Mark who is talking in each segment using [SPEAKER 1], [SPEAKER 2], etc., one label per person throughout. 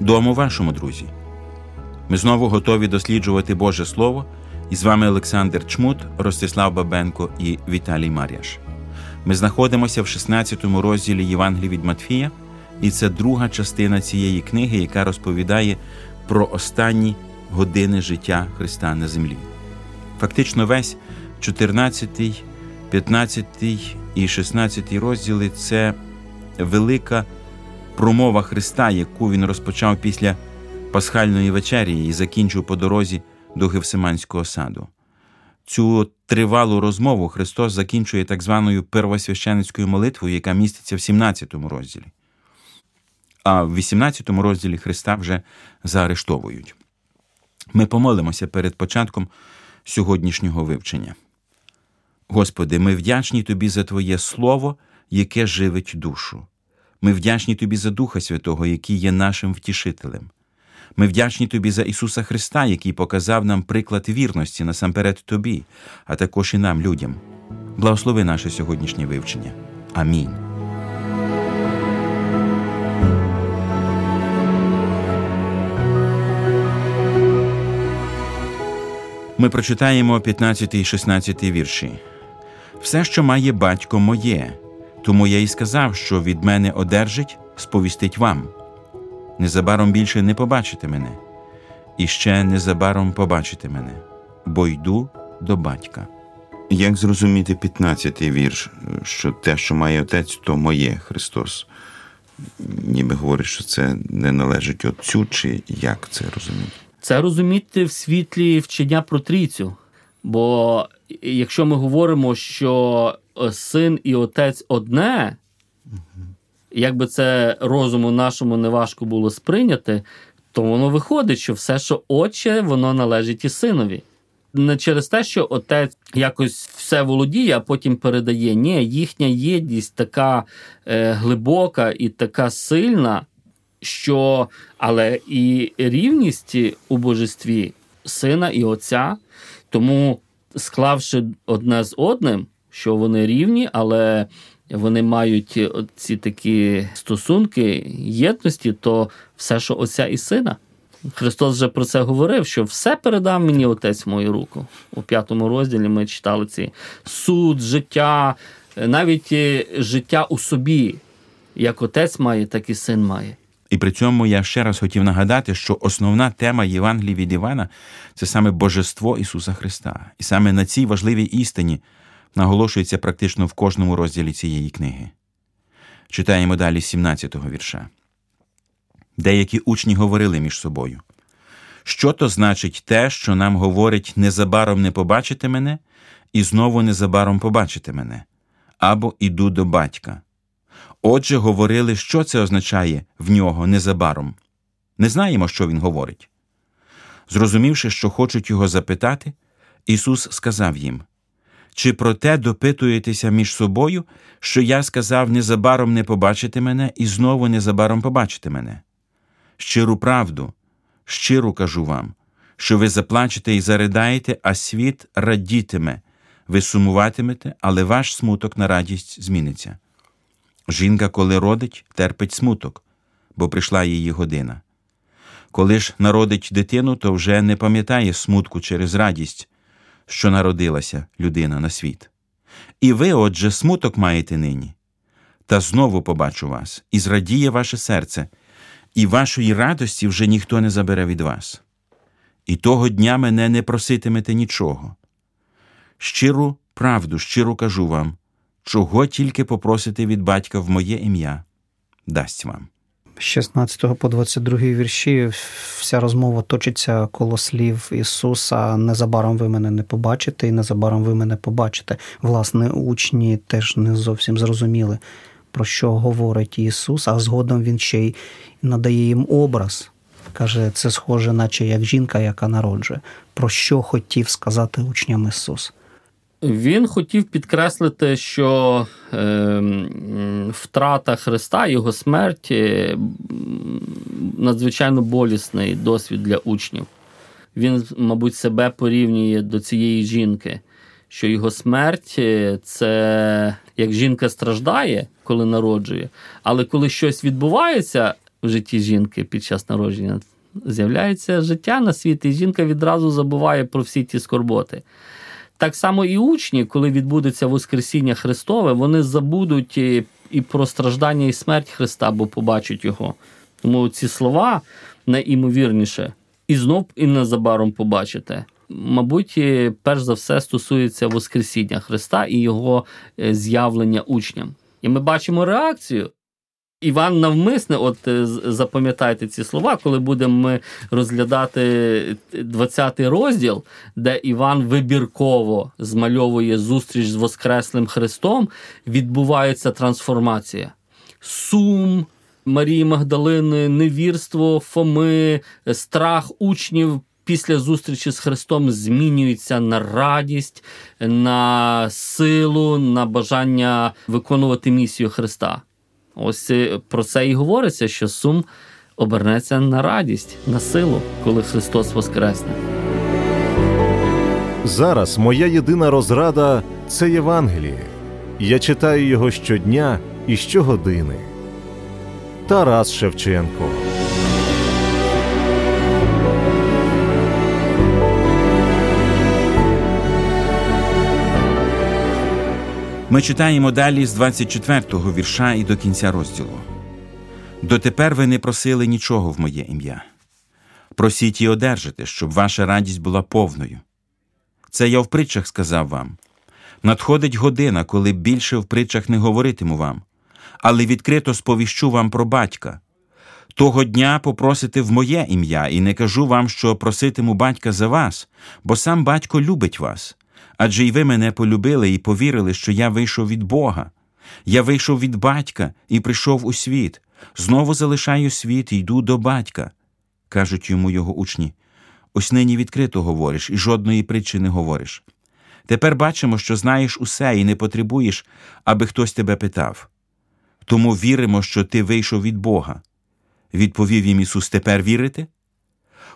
[SPEAKER 1] дому вашому, друзі. Ми знову готові досліджувати Боже Слово. І з вами Олександр Чмут, Ростислав Бабенко і Віталій Мар'яш. Ми знаходимося в 16 розділі Євангелії від Матфія, і це друга частина цієї книги, яка розповідає про останні години життя Христа на землі. Фактично, весь 14, 15 і 16 розділи це велика промова Христа, яку він розпочав після пасхальної вечері і закінчив по дорозі до Гевсиманського саду. Цю тривалу розмову Христос закінчує так званою первосвященицькою молитвою, яка міститься в 17 розділі. А в 18 розділі Христа вже заарештовують. Ми помолимося перед початком сьогоднішнього вивчення. Господи, ми вдячні Тобі за Твоє Слово, яке живить душу. Ми вдячні Тобі за Духа Святого, який є нашим втішителем. Ми вдячні Тобі за Ісуса Христа, який показав нам приклад вірності насамперед Тобі, а також і нам, людям. Благослови наше сьогоднішнє вивчення. Амінь. Ми прочитаємо 15 і 16 вірші. Все, що має батько моє, тому я й сказав, що від мене одержить, сповістить вам. Незабаром більше не побачите мене, і ще незабаром побачите мене, бо йду до батька.
[SPEAKER 2] Як зрозуміти 15-й вірш, що те, що має отець, то моє Христос? Ніби говорить, що це не належить Отцю, чи як це розуміти?
[SPEAKER 3] Це розуміти в світлі вчення про трійцю. Бо якщо ми говоримо, що син і отець одне, як би це розуму нашому не важко було сприйняти, то воно виходить, що все, що отче, воно належить і синові. Не через те, що отець якось все володіє, а потім передає. Ні, їхня єдність така е, глибока і така сильна, що але і рівність у божестві сина і отця, тому склавши одне з одним, що вони рівні, але вони мають ці такі стосунки єдності, то все, що отця і сина. Христос вже про це говорив, що все передав мені отець в мою руку. У п'ятому розділі ми читали ці суд, життя, навіть життя у собі. Як отець має, так і син має.
[SPEAKER 1] І при цьому я ще раз хотів нагадати, що основна тема Євангелії від Івана це саме Божество Ісуса Христа. І саме на цій важливій істині наголошується практично в кожному розділі цієї книги. Читаємо далі 17-го вірша. Деякі учні говорили між собою. Що то значить те, що нам говорить незабаром не побачите мене, і знову незабаром побачите мене, або іду до батька. Отже, говорили, що це означає в нього незабаром. Не знаємо, що він говорить. Зрозумівши, що хочуть його запитати, Ісус сказав їм чи про те допитуєтеся між собою, що я сказав незабаром не побачите мене і знову незабаром побачите мене? Щиру правду, щиро кажу вам, що ви заплачете і заридаєте, а світ радітиме, ви сумуватимете, але ваш смуток на радість зміниться. Жінка, коли родить, терпить смуток, бо прийшла її година. Коли ж народить дитину, то вже не пам'ятає смутку через радість, що народилася людина на світ. І ви, отже, смуток маєте нині. Та знову побачу вас, і зрадіє ваше серце, і вашої радості вже ніхто не забере від вас. і того дня мене не проситимете нічого. Щиру правду, щиро кажу вам, чого тільки попросите від батька в моє ім'я, дасть вам.
[SPEAKER 4] З 16 по 22 вірші вся розмова точиться коло слів Ісуса. Незабаром ви мене не побачите, і незабаром ви мене побачите. Власне, учні теж не зовсім зрозуміли, про що говорить Ісус, а згодом Він ще й надає їм образ. Каже, це схоже, наче як жінка, яка народжує. Про що хотів сказати учням Ісус?
[SPEAKER 3] Він хотів підкреслити, що е, втрата Христа, його смерть надзвичайно болісний досвід для учнів. Він, мабуть, себе порівнює до цієї жінки, що його смерть е, це як жінка страждає, коли народжує, але коли щось відбувається в житті жінки під час народження, з'являється життя на світ, і жінка відразу забуває про всі ті скорботи. Так само і учні, коли відбудеться Воскресіння Христове, вони забудуть і про страждання і смерть Христа, бо побачать його. Тому ці слова найімовірніше, і знов і незабаром побачите. Мабуть, перш за все стосується Воскресіння Христа і Його е, з'явлення учням. І ми бачимо реакцію. Іван навмисне, от е, запам'ятайте ці слова, коли будемо ми розглядати 20-й розділ, де Іван вибірково змальовує зустріч з Воскреслим Христом, відбувається трансформація. Сум Марії Магдалини, невірство Фоми, страх учнів. Після зустрічі з Христом змінюється на радість, на силу, на бажання виконувати місію Христа. Ось е, про це і говориться, що сум обернеться на радість, на силу, коли Христос воскресне.
[SPEAKER 5] Зараз моя єдина розрада це Євангеліє. Я читаю його щодня і щогодини. Тарас Шевченко.
[SPEAKER 1] Ми читаємо далі з 24-го вірша і до кінця розділу. Дотепер ви не просили нічого в моє ім'я. Просіть і одержите, щоб ваша радість була повною. Це я в притчах сказав вам. Надходить година, коли більше в притчах не говоритиму вам, але відкрито сповіщу вам про батька. Того дня попросите в моє ім'я, і не кажу вам, що проситиму батька за вас, бо сам батько любить вас. Адже й ви мене полюбили і повірили, що я вийшов від Бога. Я вийшов від батька і прийшов у світ. Знову залишаю світ і йду до батька. кажуть йому його учні. Ось нині відкрито говориш і жодної притчі не говориш. Тепер бачимо, що знаєш усе і не потребуєш, аби хтось тебе питав. Тому віримо, що ти вийшов від Бога. Відповів їм Ісус, тепер вірите?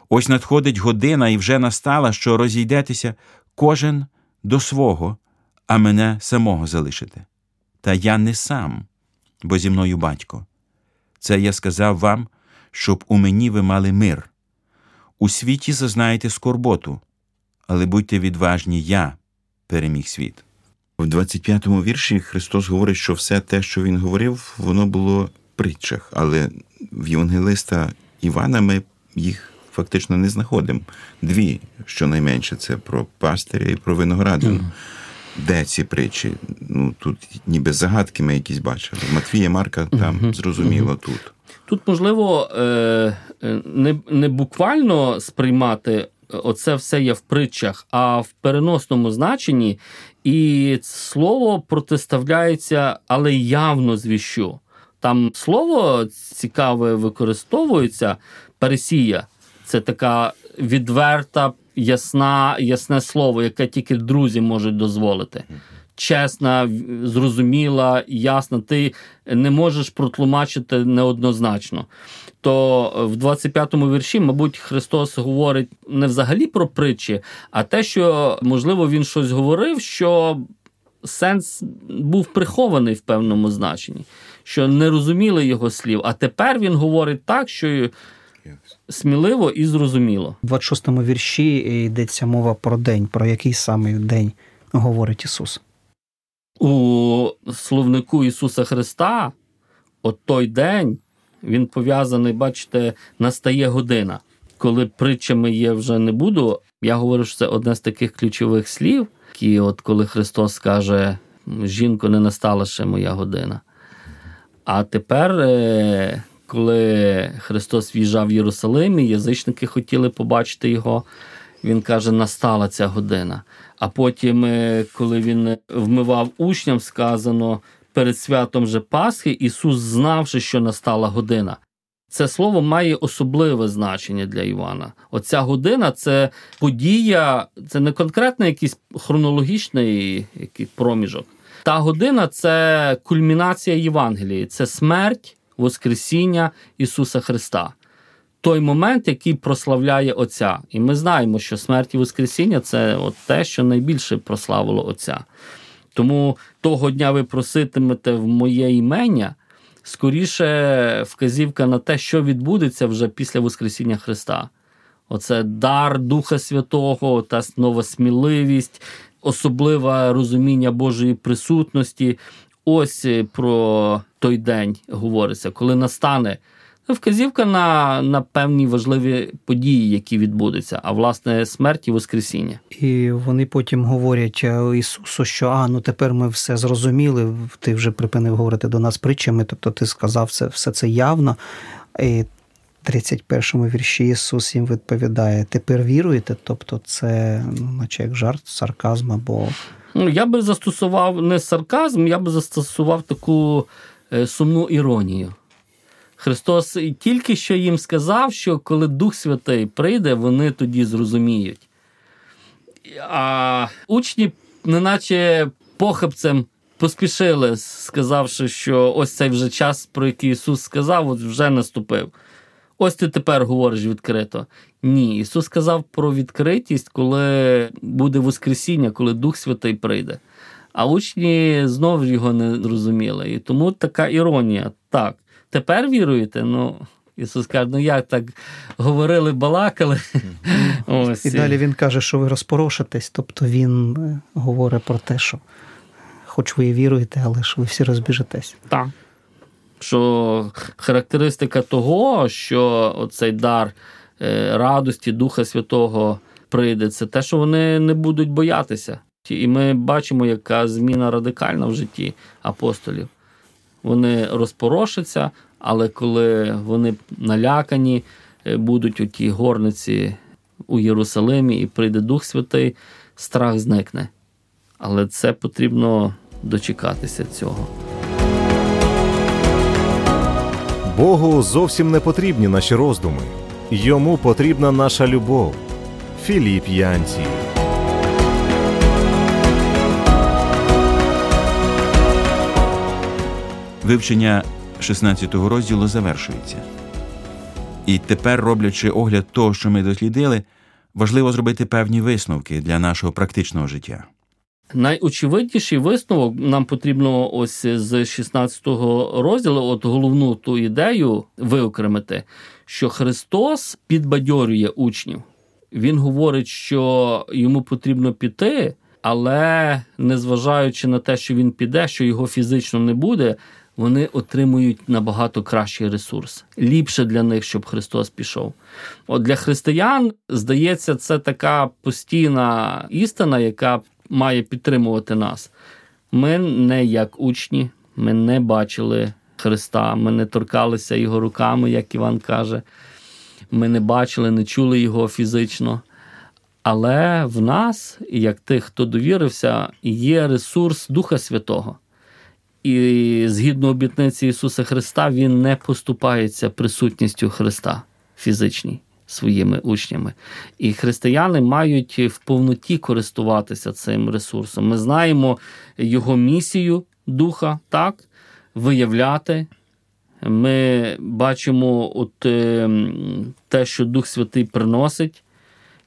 [SPEAKER 1] Ось надходить година і вже настала, що розійдетеся кожен до свого, а мене самого залишите. Та я не сам, бо зі мною батько. Це я сказав вам, щоб у мені ви мали мир. У світі зазнаєте скорботу, але будьте відважні, я переміг світ.
[SPEAKER 2] В 25-му вірші Христос говорить, що все те, що Він говорив, воно було в притчах, але в Євангелиста Івана ми їх фактично не знаходимо. Дві, щонайменше, це про пастиря і про виноградину. Де ці притчі? Ну тут ніби загадки ми якісь бачили. Матвія Марка там mm-hmm. зрозуміло mm-hmm. тут.
[SPEAKER 3] Тут можливо е, е, не, не буквально сприймати. Оце все є в притчах, а в переносному значенні, і слово протиставляється, але явно звіщу. Там слово цікаве використовується пересія, це така відверта, ясна, ясне слово, яке тільки друзі можуть дозволити. Чесна, зрозуміла, ясна, ти не можеш протлумачити неоднозначно. То в 25-му вірші, мабуть, Христос говорить не взагалі про притчі, а те, що, можливо, він щось говорив, що сенс був прихований в певному значенні, що не розуміли його слів. А тепер він говорить так, що сміливо і зрозуміло.
[SPEAKER 4] У 26-му вірші йдеться мова про день, про який саме день говорить Ісус.
[SPEAKER 3] У словнику Ісуса Христа, от той день, він пов'язаний, бачите, настає година. коли притчами є вже не буду, я говорю, що це одне з таких ключових слів, які, от коли Христос каже: жінко, не настала ще моя година. А тепер, е, коли Христос в'їжджав в Єрусалимі, язичники хотіли побачити його, він каже, настала ця година. А потім, е, коли він вмивав учням, сказано перед святом же Пасхи, Ісус, знавши, що настала година. Це слово має особливе значення для Івана. Оця година це подія, це не конкретно якийсь хронологічний який проміжок. Та година це кульмінація Євангелії, це смерть, Воскресіння Ісуса Христа. Той момент, який прославляє Отця. І ми знаємо, що смерть і Воскресіння це от те, що найбільше прославило Отця. Тому того дня ви проситимете в моє імення скоріше вказівка на те, що відбудеться вже після Воскресіння Христа. Оце дар Духа Святого, та нова сміливість, особливе розуміння Божої присутності. Ось е, про той день говориться, коли настане. Вказівка на на певні важливі події, які відбудуться, а власне смерть і Воскресіння.
[SPEAKER 4] І вони потім говорять е, Ісусу, що а ну тепер ми все зрозуміли. Ти вже припинив говорити до нас притчами, тобто ти сказав це все це явно. І 31-му вірші Ісус їм відповідає: тепер віруєте? Тобто, це ну, наче як жарт, сарказм або.
[SPEAKER 3] Ну, я би застосував не сарказм, я би застосував таку сумну іронію. Христос тільки що їм сказав, що коли Дух Святий прийде, вони тоді зрозуміють. А учні, неначе похабцем, поспішили, сказавши, що ось цей вже час, про який Ісус сказав, от вже наступив. Ось ти тепер говориш відкрито. Ні, Ісус сказав про відкритість, коли буде Воскресіння, коли Дух Святий прийде. А учні знову його не зрозуміли. І тому така іронія. Так, тепер віруєте? Ну, Ісус каже, ну як так говорили, балакали.
[SPEAKER 4] Ось. І далі Він каже, що ви розпорошитесь. Тобто Він е, говорить про те, що хоч ви і віруєте, але ж ви всі розбіжетесь.
[SPEAKER 3] Так. Що характеристика того, що оцей дар е, радості Духа Святого прийде, це те, що вони не будуть боятися. І ми бачимо, яка зміна радикальна в житті апостолів. Вони розпорошаться, але коли вони налякані, е, будуть у тій горниці у Єрусалимі і прийде Дух Святий, страх зникне. Але це потрібно дочекатися цього.
[SPEAKER 5] Богу зовсім не потрібні наші роздуми. Йому потрібна наша любов. Філіп Янці.
[SPEAKER 1] Вивчення 16 розділу завершується. І тепер, роблячи огляд того, що ми дослідили, важливо зробити певні висновки для нашого практичного життя.
[SPEAKER 3] Найочевидніший висновок нам потрібно ось з 16 розділу, от головну ту ідею виокремити, що Христос підбадьорює учнів. Він говорить, що йому потрібно піти, але незважаючи на те, що він піде, що його фізично не буде, вони отримують набагато кращий ресурс. Ліпше для них, щоб Христос пішов. От для християн здається, це така постійна істина, яка має підтримувати нас. Ми не як учні, ми не бачили Христа, ми не торкалися його руками, як Іван каже. Ми не бачили, не чули його фізично. Але в нас, як тих, хто довірився, є ресурс Духа Святого. І згідно обітниці Ісуса Христа, Він не поступається присутністю Христа фізичній своїми учнями. І християни мають в повноті користуватися цим ресурсом. Ми знаємо його місію Духа, так, виявляти. Ми бачимо от, е, те, що Дух Святий приносить.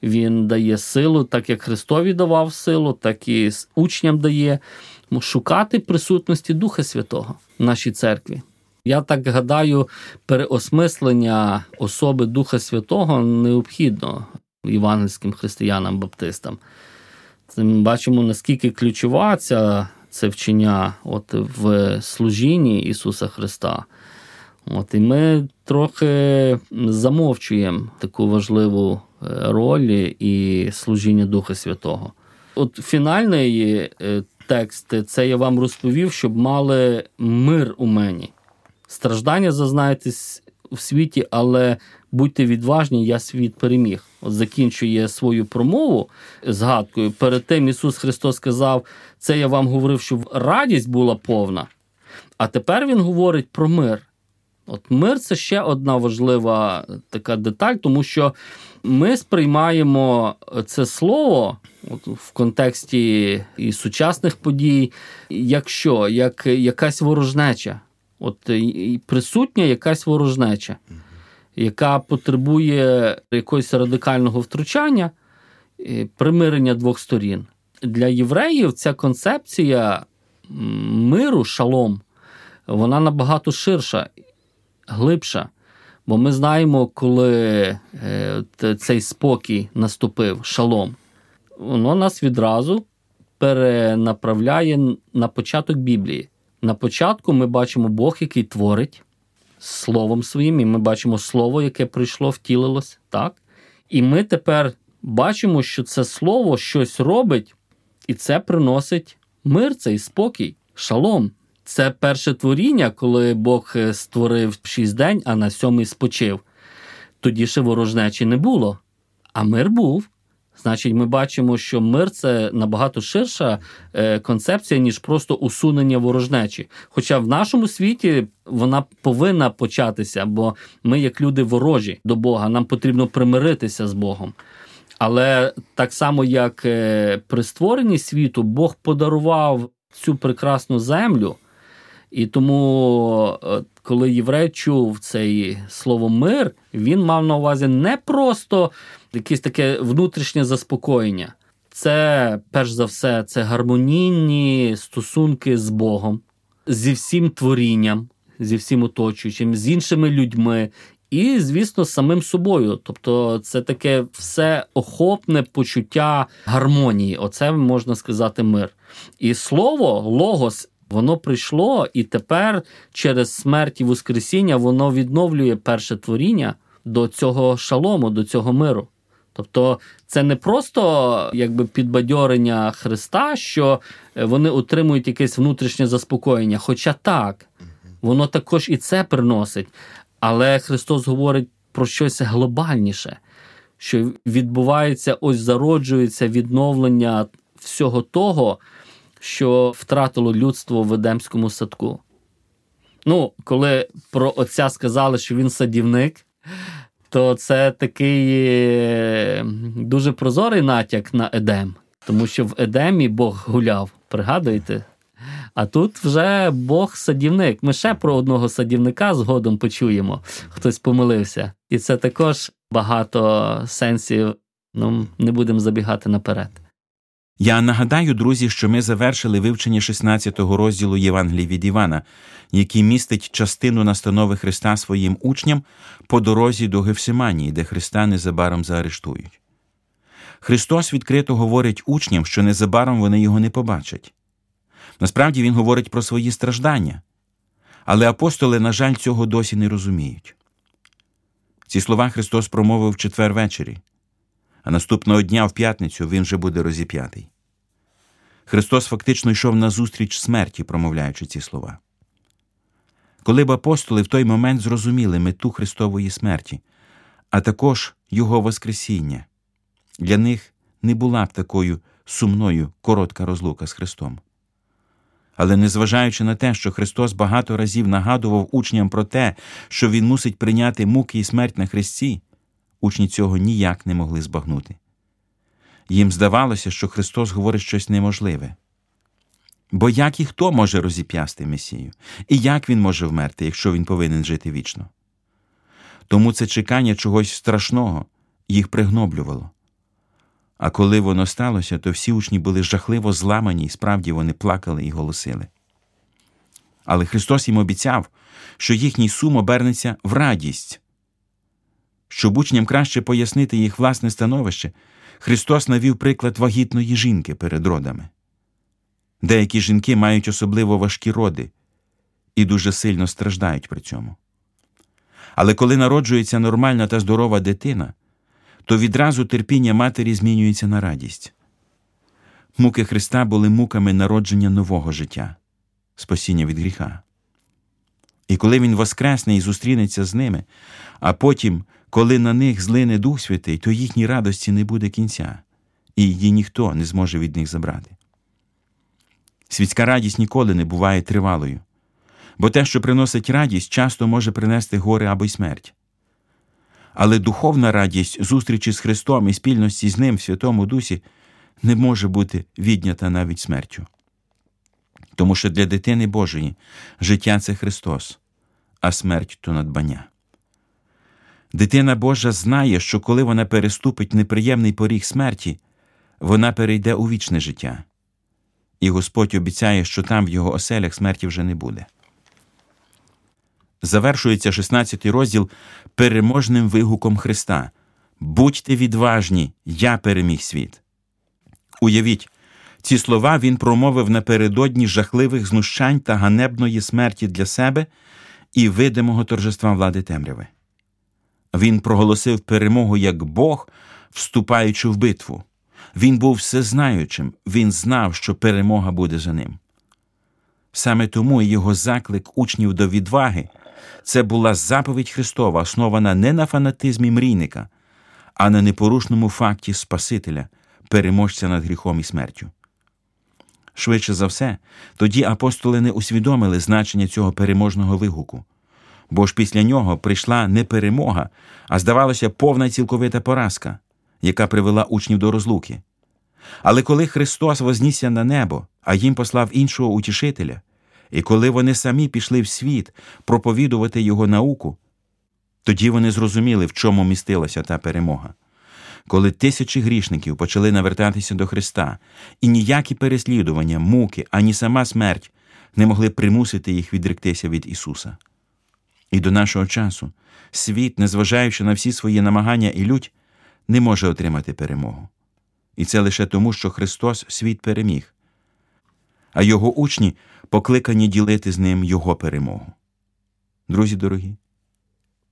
[SPEAKER 3] Він дає силу, так як Христові давав силу, так і учням дає шукати присутності Духа Святого в нашій церкві. Я так гадаю, переосмислення особи Духа Святого необхідно євангельським християнам-баптистам. Ми бачимо, наскільки ключова ця, це вчення от в служінні Ісуса Христа. От, І ми трохи замовчуємо таку важливу е, роль і служіння Духа Святого. От фінальний е, текст це я вам розповів, щоб мали мир у мені. Страждання зазнаєтесь в світі, але будьте відважні, я світ переміг. От закінчує свою промову згадкою. Перед тим Ісус Христос сказав: це я вам говорив, щоб радість була повна. А тепер Він говорить про мир. От мир це ще одна важлива така деталь, тому що ми сприймаємо це слово от, в контексті і сучасних подій, як що? як якась ворожнеча. От і присутня якась ворожнеча, яка потребує якогось радикального втручання, примирення двох сторін. Для євреїв ця концепція миру, шалом, вона набагато ширша, глибша. Бо ми знаємо, коли е, цей спокій наступив, шалом, воно нас відразу перенаправляє на початок Біблії. На початку ми бачимо Бог, який творить словом своїм, і ми бачимо слово, яке прийшло, втілилось. так? І ми тепер бачимо, що це слово щось робить, і це приносить мир, цей спокій, шалом. Це перше творіння, коли Бог е, створив шість день, а на сьомий спочив. Тоді ще ворожнечі не було, а мир був. Значить, ми бачимо, що мир це набагато ширша е, концепція, ніж просто усунення ворожнечі. Хоча в нашому світі вона повинна початися, бо ми, як люди, ворожі до Бога, нам потрібно примиритися з Богом. Але так само, як е, при створенні світу, Бог подарував цю прекрасну землю. І тому, е, коли єврей чув цей слово мир, він мав на увазі не просто якесь таке внутрішнє заспокоєння. Це, перш за все, це гармонійні стосунки з Богом, зі всім творінням, зі всім оточуючим, з іншими людьми. І, звісно, з самим собою. Тобто, це таке все охопне почуття гармонії. Оце можна сказати мир. І слово логос Воно прийшло, і тепер через смерть і Воскресіння воно відновлює перше творіння до цього шалому, до цього миру. Тобто це не просто якби підбадьорення Христа, що е, вони отримують якесь внутрішнє заспокоєння. Хоча так, воно також і це приносить. Але Христос говорить про щось глобальніше, що відбувається, ось зароджується відновлення всього того що втратило людство в Едемському садку. Ну, коли про отця сказали, що він садівник, то це такий е, дуже прозорий натяк на Едем. Тому що в Едемі Бог гуляв, пригадуєте? А тут вже Бог садівник. Ми ще про одного садівника згодом почуємо, хтось помилився. І це також багато сенсів. Ну, не будемо забігати наперед.
[SPEAKER 1] Я нагадаю, друзі, що ми завершили вивчення 16-го розділу Євангелії від Івана, який містить частину настанови Христа своїм учням по дорозі до Гефсиманії, де Христа незабаром заарештують. Христос відкрито говорить учням, що незабаром вони його не побачать. Насправді Він говорить про свої страждання, але апостоли, на жаль, цього досі не розуміють. Ці слова Христос промовив в четвер ввечері а наступного дня в п'ятницю він вже буде розіп'ятий. Христос фактично йшов на зустріч смерті, промовляючи ці слова. Коли б апостоли в той момент зрозуміли мету Христової смерті, а також Його Воскресіння, для них не була б такою сумною коротка розлука з Христом. Але незважаючи на те, що Христос багато разів нагадував учням про те, що Він мусить прийняти муки і смерть на Христі, Учні цього ніяк не могли збагнути. Їм здавалося, що Христос говорить щось неможливе. Бо як і хто може розіп'ясти Месію, і як він може вмерти, якщо він повинен жити вічно? Тому це чекання чогось страшного їх пригноблювало. А коли воно сталося, то всі учні були жахливо зламані, і справді вони плакали і голосили. Але Христос їм обіцяв, що їхній сум обернеться в радість. Щоб учням краще пояснити їх власне становище, Христос навів приклад вагітної жінки перед родами. Деякі жінки мають особливо важкі роди і дуже сильно страждають при цьому. Але коли народжується нормальна та здорова дитина, то відразу терпіння матері змінюється на радість. Муки Христа були муками народження нового життя, спасіння від гріха. І коли Він воскресне і зустрінеться з ними, а потім, коли на них злине Дух Святий, то їхній радості не буде кінця, і її ніхто не зможе від них забрати. Світська радість ніколи не буває тривалою, бо те, що приносить радість, часто може принести горе або й смерть. Але духовна радість зустрічі з Христом і спільності з Ним в Святому Дусі не може бути віднята навіть смертю. Тому що для дитини Божої життя це Христос, а смерть то надбання. Дитина Божа знає, що коли вона переступить неприємний поріг смерті, вона перейде у вічне життя, і Господь обіцяє, що там в його оселях смерті вже не буде. Завершується 16 розділ переможним вигуком Христа Будьте відважні, я переміг світ. Уявіть, ці слова він промовив напередодні жахливих знущань та ганебної смерті для себе і видимого торжества влади темряви. Він проголосив перемогу як Бог, вступаючи в битву. Він був всезнаючим, він знав, що перемога буде за ним. Саме тому його заклик учнів до відваги це була заповідь Христова, основана не на фанатизмі мрійника, а на непорушному факті Спасителя, переможця над гріхом і смертю. Швидше за все, тоді апостоли не усвідомили значення цього переможного вигуку, бо ж після нього прийшла не перемога, а здавалося, повна цілковита поразка, яка привела учнів до розлуки. Але коли Христос вознісся на небо, а їм послав іншого утішителя, і коли вони самі пішли в світ проповідувати Його науку, тоді вони зрозуміли, в чому містилася та перемога. Коли тисячі грішників почали навертатися до Христа, і ніякі переслідування, муки, ані сама смерть не могли примусити їх відректися від Ісуса. І до нашого часу світ, незважаючи на всі свої намагання і лють, не може отримати перемогу. І це лише тому, що Христос світ переміг, а Його учні покликані ділити з ним Його перемогу. Друзі дорогі,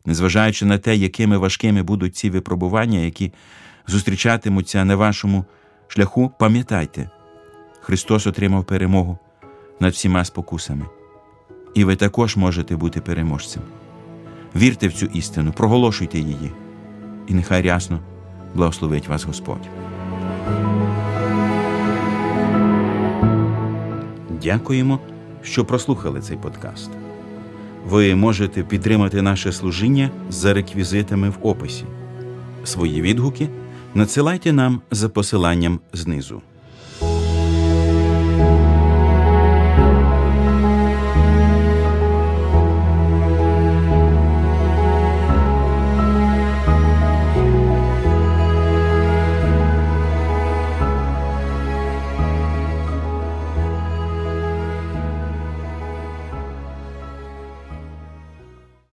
[SPEAKER 1] незважаючи на те, якими важкими будуть ці випробування, які зустрічатимуться на вашому шляху, пам'ятайте, Христос отримав перемогу над всіма спокусами, і ви також можете бути переможцем. Вірте в цю істину, проголошуйте її, і нехай рясно благословить вас Господь. Дякуємо, що прослухали цей подкаст. Ви можете підтримати наше служіння за реквізитами в описі. Свої відгуки надсилайте нам за посиланням знизу.